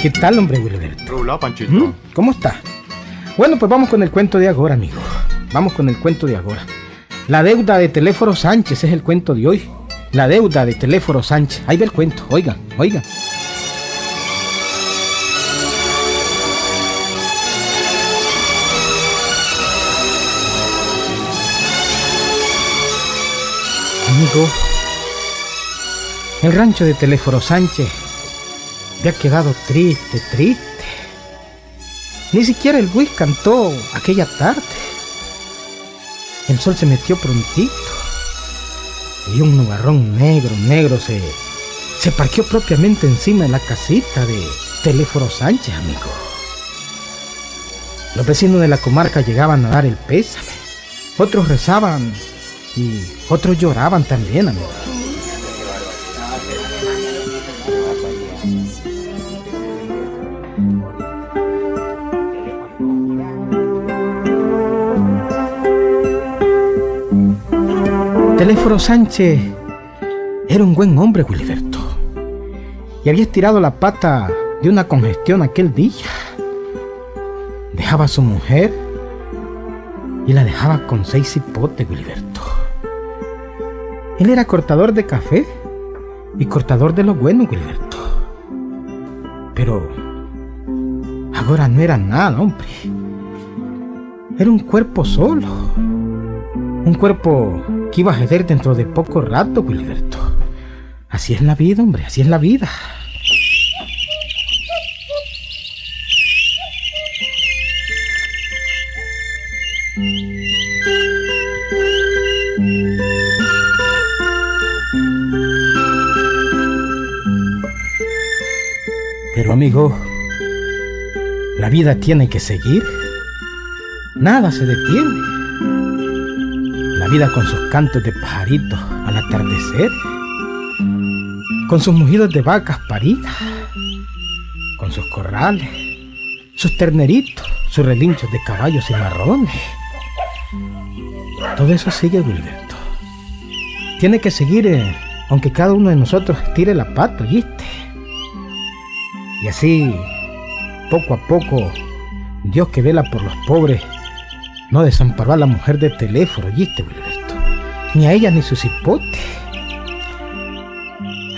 ¿Qué tal, hombre Wilberto? Hola, Panchito. ¿Mm? ¿Cómo está? Bueno, pues vamos con el cuento de ahora, amigo. Vamos con el cuento de ahora. La deuda de Teléforo Sánchez es el cuento de hoy. La deuda de Teléforo Sánchez. Ahí va el cuento. Oigan, oigan. Amigo, el rancho de Teléforo Sánchez había quedado triste, triste. Ni siquiera el Luis cantó aquella tarde. El sol se metió prontito y un nubarrón negro, negro se, se parqueó propiamente encima de la casita de Teléforo Sánchez, amigo. Los vecinos de la comarca llegaban a dar el pésame. Otros rezaban y otros lloraban también, amigo. Teléforo Sánchez era un buen hombre, Wilberto. Y había estirado la pata de una congestión aquel día. Dejaba a su mujer y la dejaba con seis hipotes, Wilberto. Él era cortador de café y cortador de lo bueno, Wilberto. Pero ahora no era nada, hombre. Era un cuerpo solo. Un cuerpo que iba a ceder dentro de poco rato, Wilberto. Así es la vida, hombre, así es la vida. Pero amigo, la vida tiene que seguir. Nada se detiene. Vida con sus cantos de pajaritos al atardecer, con sus mugidos de vacas paridas, con sus corrales, sus terneritos, sus relinchos de caballos y marrones. Todo eso sigue, Wilberto. Tiene que seguir, eh, aunque cada uno de nosotros tire la pata, ¿viste? Y así, poco a poco, Dios que vela por los pobres, no desamparó a la mujer de teléfono, ¿viste, Wilberto? Ni a ella ni sus hipotes.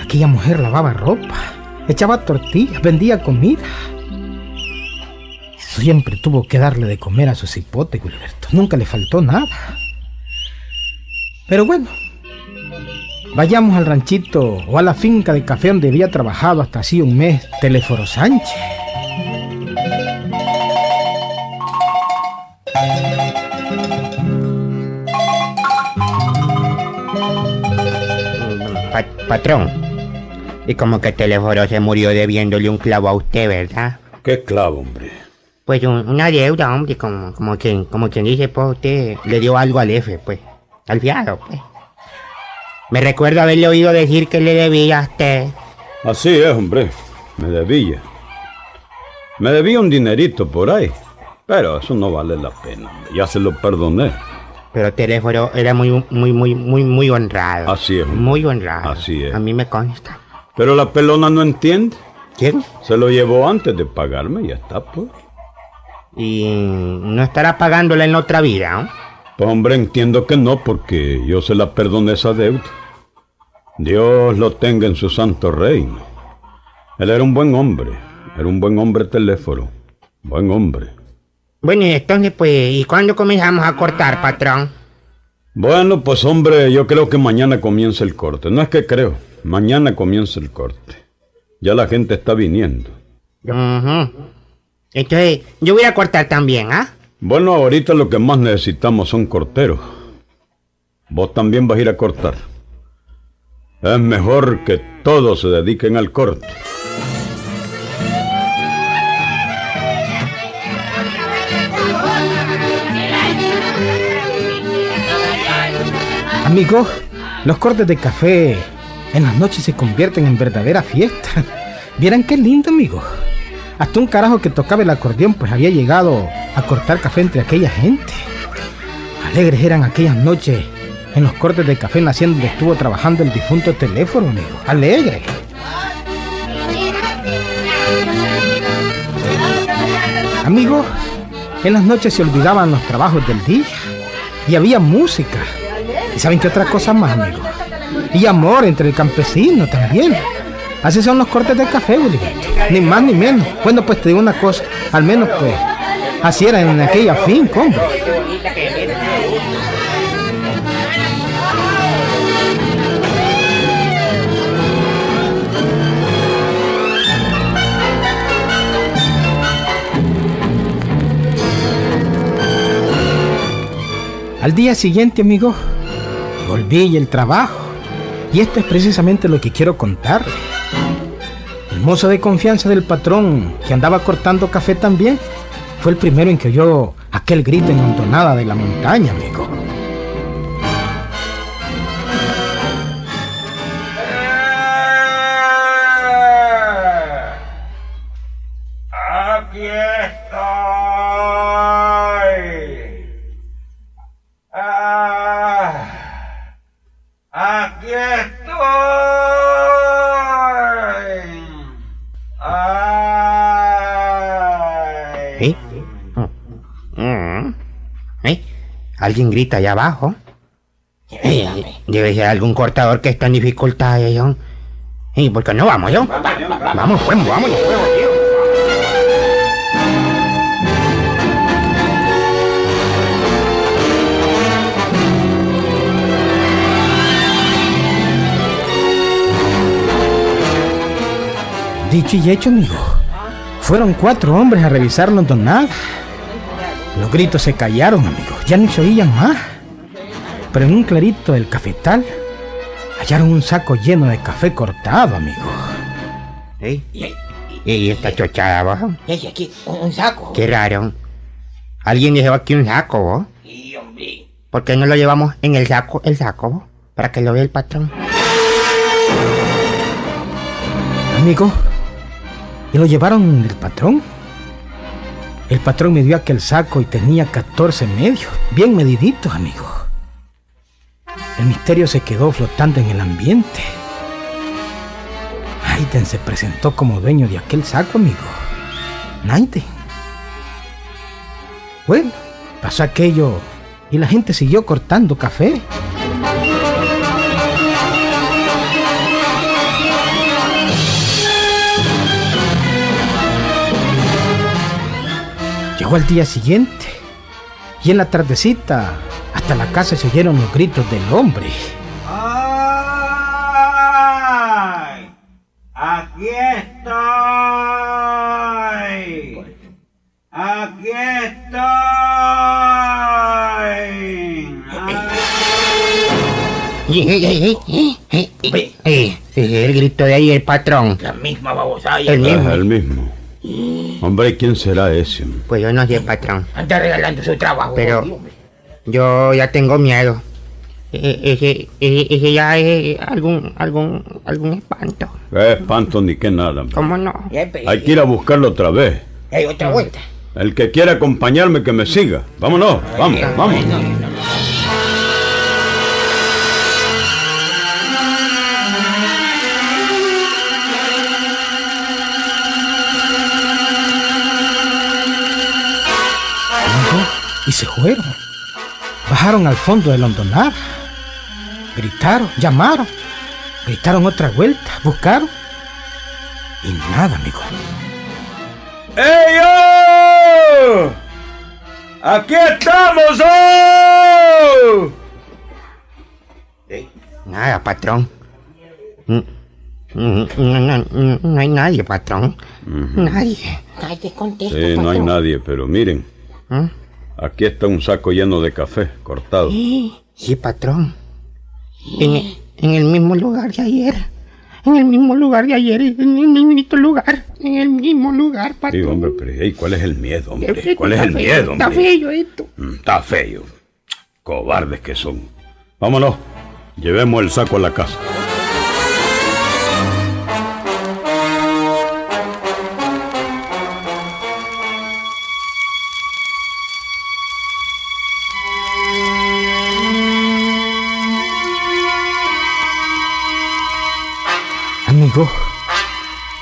Aquella mujer lavaba ropa, echaba tortillas, vendía comida. Siempre tuvo que darle de comer a sus hipotes, Wilberto. Nunca le faltó nada. Pero bueno, vayamos al ranchito o a la finca de café donde había trabajado hasta así un mes Teléforo Sánchez. Patrón, y como que Teléfono se murió debiéndole un clavo a usted, ¿verdad? ¿Qué clavo, hombre? Pues un- una deuda, hombre, como, como, quien, como quien dice, pues usted le dio algo al F, pues, al fiado, pues. Me recuerdo haberle oído decir que le debía a usted. Así es, hombre. Me debía. Me debía un dinerito por ahí. Pero eso no vale la pena. hombre. Ya se lo perdoné. Pero Teléfono era muy, muy, muy, muy, muy honrado. Así es. Muy honrado. Así es. A mí me consta. Pero la pelona no entiende. ¿Quién? Se lo llevó antes de pagarme y ya está, pues. Y no estará pagándola en otra vida, ¿no? Pues, hombre, entiendo que no, porque yo se la perdoné esa deuda. Dios lo tenga en su santo reino. Él era un buen hombre. Era un buen hombre teléfono. Buen hombre. Bueno, y entonces, pues, ¿y cuándo comenzamos a cortar, patrón? Bueno, pues hombre, yo creo que mañana comienza el corte. No es que creo, mañana comienza el corte. Ya la gente está viniendo. Entonces, yo voy a cortar también, ¿ah? Bueno, ahorita lo que más necesitamos son corteros. Vos también vas a ir a cortar. Es mejor que todos se dediquen al corte. Amigos, los cortes de café en las noches se convierten en verdadera fiesta. Vieran qué lindo, amigos. Hasta un carajo que tocaba el acordeón pues había llegado a cortar café entre aquella gente. Alegres eran aquellas noches en los cortes de café naciendo donde estuvo trabajando el difunto teléfono, amigo. Alegre. Amigo, en las noches se olvidaban los trabajos del día y había música. ¿Y saben qué otra cosa más, amigo? Y amor entre el campesino también. Así son los cortes de café, Willy. Ni más ni menos. Bueno, pues te digo una cosa. Al menos, pues, así era en aquella fin, hombre. Al día siguiente, amigo, volví el trabajo. Y esto es precisamente lo que quiero contarle. El mozo de confianza del patrón, que andaba cortando café también, fue el primero en que oyó aquel grito enmontonada de la montaña, aquí estoy. Ay. ¿Sí? Mm. ¿Eh? Alguien grita allá abajo. Eh, Debe ser algún cortador que está en dificultades, John. ¿Y por qué no vamos, John? Vamos, pues, vamos. Dicho y hecho, amigo. Fueron cuatro hombres a revisar los donados. Los gritos se callaron, amigo. Ya no se oían más. Pero en un clarito del cafetal hallaron un saco lleno de café cortado, amigo. ¿Eh? ¿Y esta chochada abajo? Ese aquí, un, un saco. Qué raro. Alguien dejó aquí un saco, ¿vos? Sí, hombre. ¿Por qué no lo llevamos en el saco, el saco, vos? Para que lo vea el patrón. Amigo, y lo llevaron del patrón. El patrón me dio aquel saco y tenía 14 medios, bien mediditos, amigo. El misterio se quedó flotando en el ambiente. Naiden se presentó como dueño de aquel saco, amigo. Naiden. Bueno, pasó aquello y la gente siguió cortando café. Llegó al día siguiente y en la tardecita hasta la casa se oyeron los gritos del hombre. Ay. Aquí estoy. Aquí estoy. Eh, eh, eh, el grito de ahí, el patrón. La misma babosada. El mismo. el mismo. Hombre, ¿quién será ese? Pues yo no sé, patrón. Anda regalando su trabajo. Pero-. Yo ya tengo miedo. E- Ese, ese, ese ya es algún, algún, algún espanto. Qué espanto ni qué nada. ¿Cómo no? Hay que ir a buscarlo otra vez. Hay otra vuelta. El que quiera acompañarme, que me siga. Vámonos, vamos, vamos. Y se fueron. Bajaron al fondo del hondonar. Gritaron, llamaron. Gritaron otra vuelta, buscaron. Y nada, amigo. ¡Ey, yo! ¡Aquí estamos! ¡oh! Nada, patrón. Mm, mm, No, no, no, no hay nadie, patrón. Nadie. Cállate, contesto, Sí, no hay patrón. nadie, pero miren. ¿Mm? Aquí está un saco lleno de café cortado. Sí, patrón. En, en el mismo lugar de ayer. En el mismo lugar de ayer. En el mismo lugar. En el mismo lugar, Sí, patrón. hombre, pero ey, ¿cuál es el miedo, hombre? Está ¿Cuál es el miedo, Está hombre? feo esto. Mm, Está feo. Cobardes que son. Vámonos. Llevemos el saco a la casa.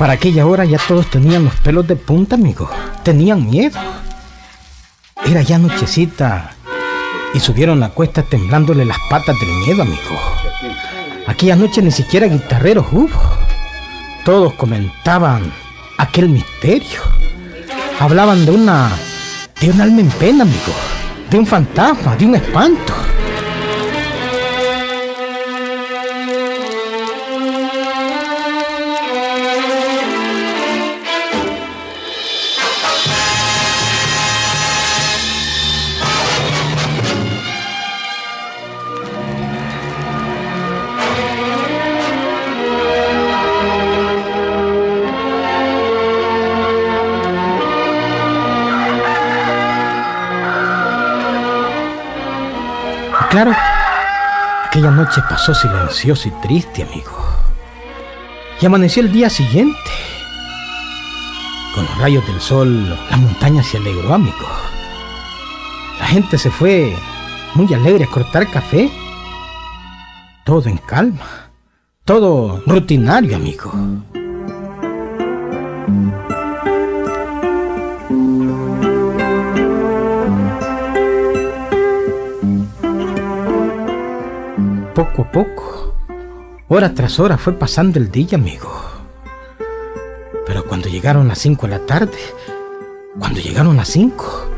Para aquella hora ya todos tenían los pelos de punta, amigo. Tenían miedo. Era ya nochecita y subieron la cuesta temblándole las patas del miedo, amigo. Aquella noche ni siquiera guitarreros hubo. Todos comentaban aquel misterio. Hablaban de una. de un alma en pena, amigo. De un fantasma, de un espanto. Claro, aquella noche pasó silenciosa y triste, amigo. Y amaneció el día siguiente. Con los rayos del sol, la montaña se alegró, amigo. La gente se fue muy alegre a cortar café. Todo en calma. Todo rutinario, amigo. Poco a poco, hora tras hora fue pasando el día, amigo. Pero cuando llegaron las 5 de la tarde, cuando llegaron las 5,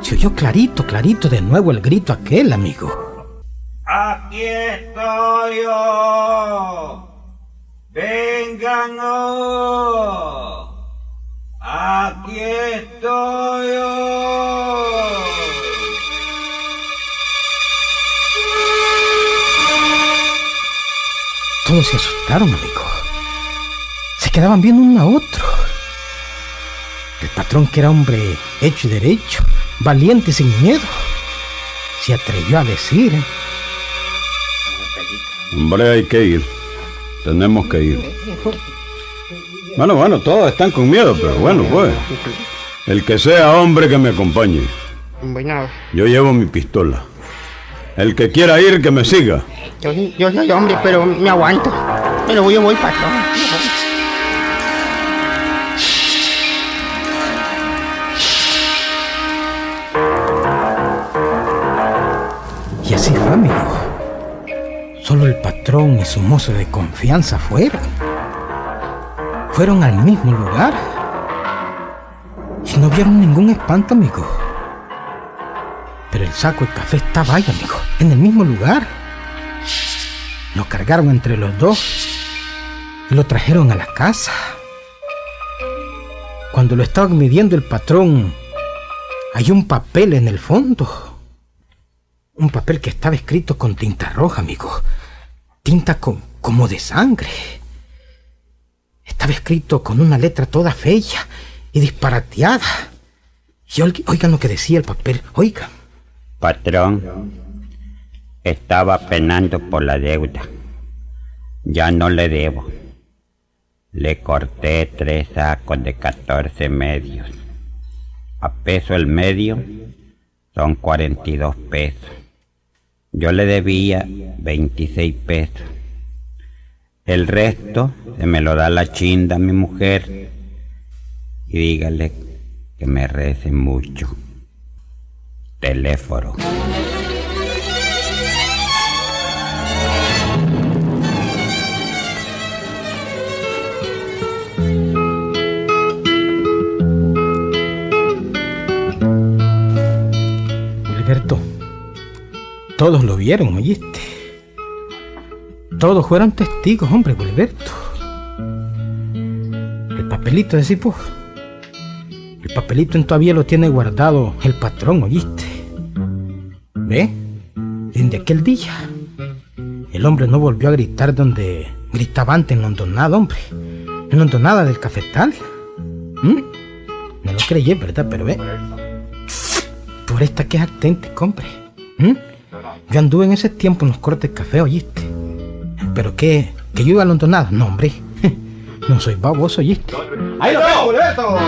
se oyó clarito, clarito de nuevo el grito aquel, amigo. Aquí estoy yo. Vengan oh. Aquí estoy yo. Todos se asustaron, amigo. Se quedaban viendo uno a otro. El patrón, que era hombre hecho y derecho, valiente y sin miedo, se atrevió a decir, ¿eh? Hombre, hay que ir. Tenemos que ir. Bueno, bueno, todos están con miedo, pero bueno, pues. El que sea hombre que me acompañe. Yo llevo mi pistola. El que quiera ir, que me siga. Yo, yo soy hombre, pero me aguanto. Pero yo voy, patrón. Y así fue, amigo. Solo el patrón y su mozo de confianza fueron. Fueron al mismo lugar. Y no vieron ningún espanto, amigo. Pero el saco de café estaba ahí, amigo, en el mismo lugar. Lo cargaron entre los dos y lo trajeron a la casa. Cuando lo estaban midiendo el patrón, hay un papel en el fondo. Un papel que estaba escrito con tinta roja, amigo. Tinta co- como de sangre. Estaba escrito con una letra toda fea y disparateada. Y oiga- oigan lo que decía el papel, oigan. Patrón, estaba penando por la deuda. Ya no le debo. Le corté tres sacos de 14 medios. A peso el medio son 42 pesos. Yo le debía 26 pesos. El resto se me lo da la chinda mi mujer. Y dígale que me rece mucho. Teléfono. Todos lo vieron, ¿oíste? Todos fueron testigos, hombre, Gilberto. El papelito de Cipo. El papelito todavía lo tiene guardado el patrón, ¿oíste? ¿Ve? Desde aquel día, el hombre no volvió a gritar donde gritaba antes en la hondonada, hombre. En la hondonada del cafetal. ¿Mm? No lo creyé, ¿verdad? Pero ve. Por esta que es auténtica, hombre. ¿Mm? Yo anduve en ese tiempo en los cortes café, oíste. Pero que, que yo iba alontonado. No, hombre. No soy baboso, oíste. ¡Ahí lo veo, boleto!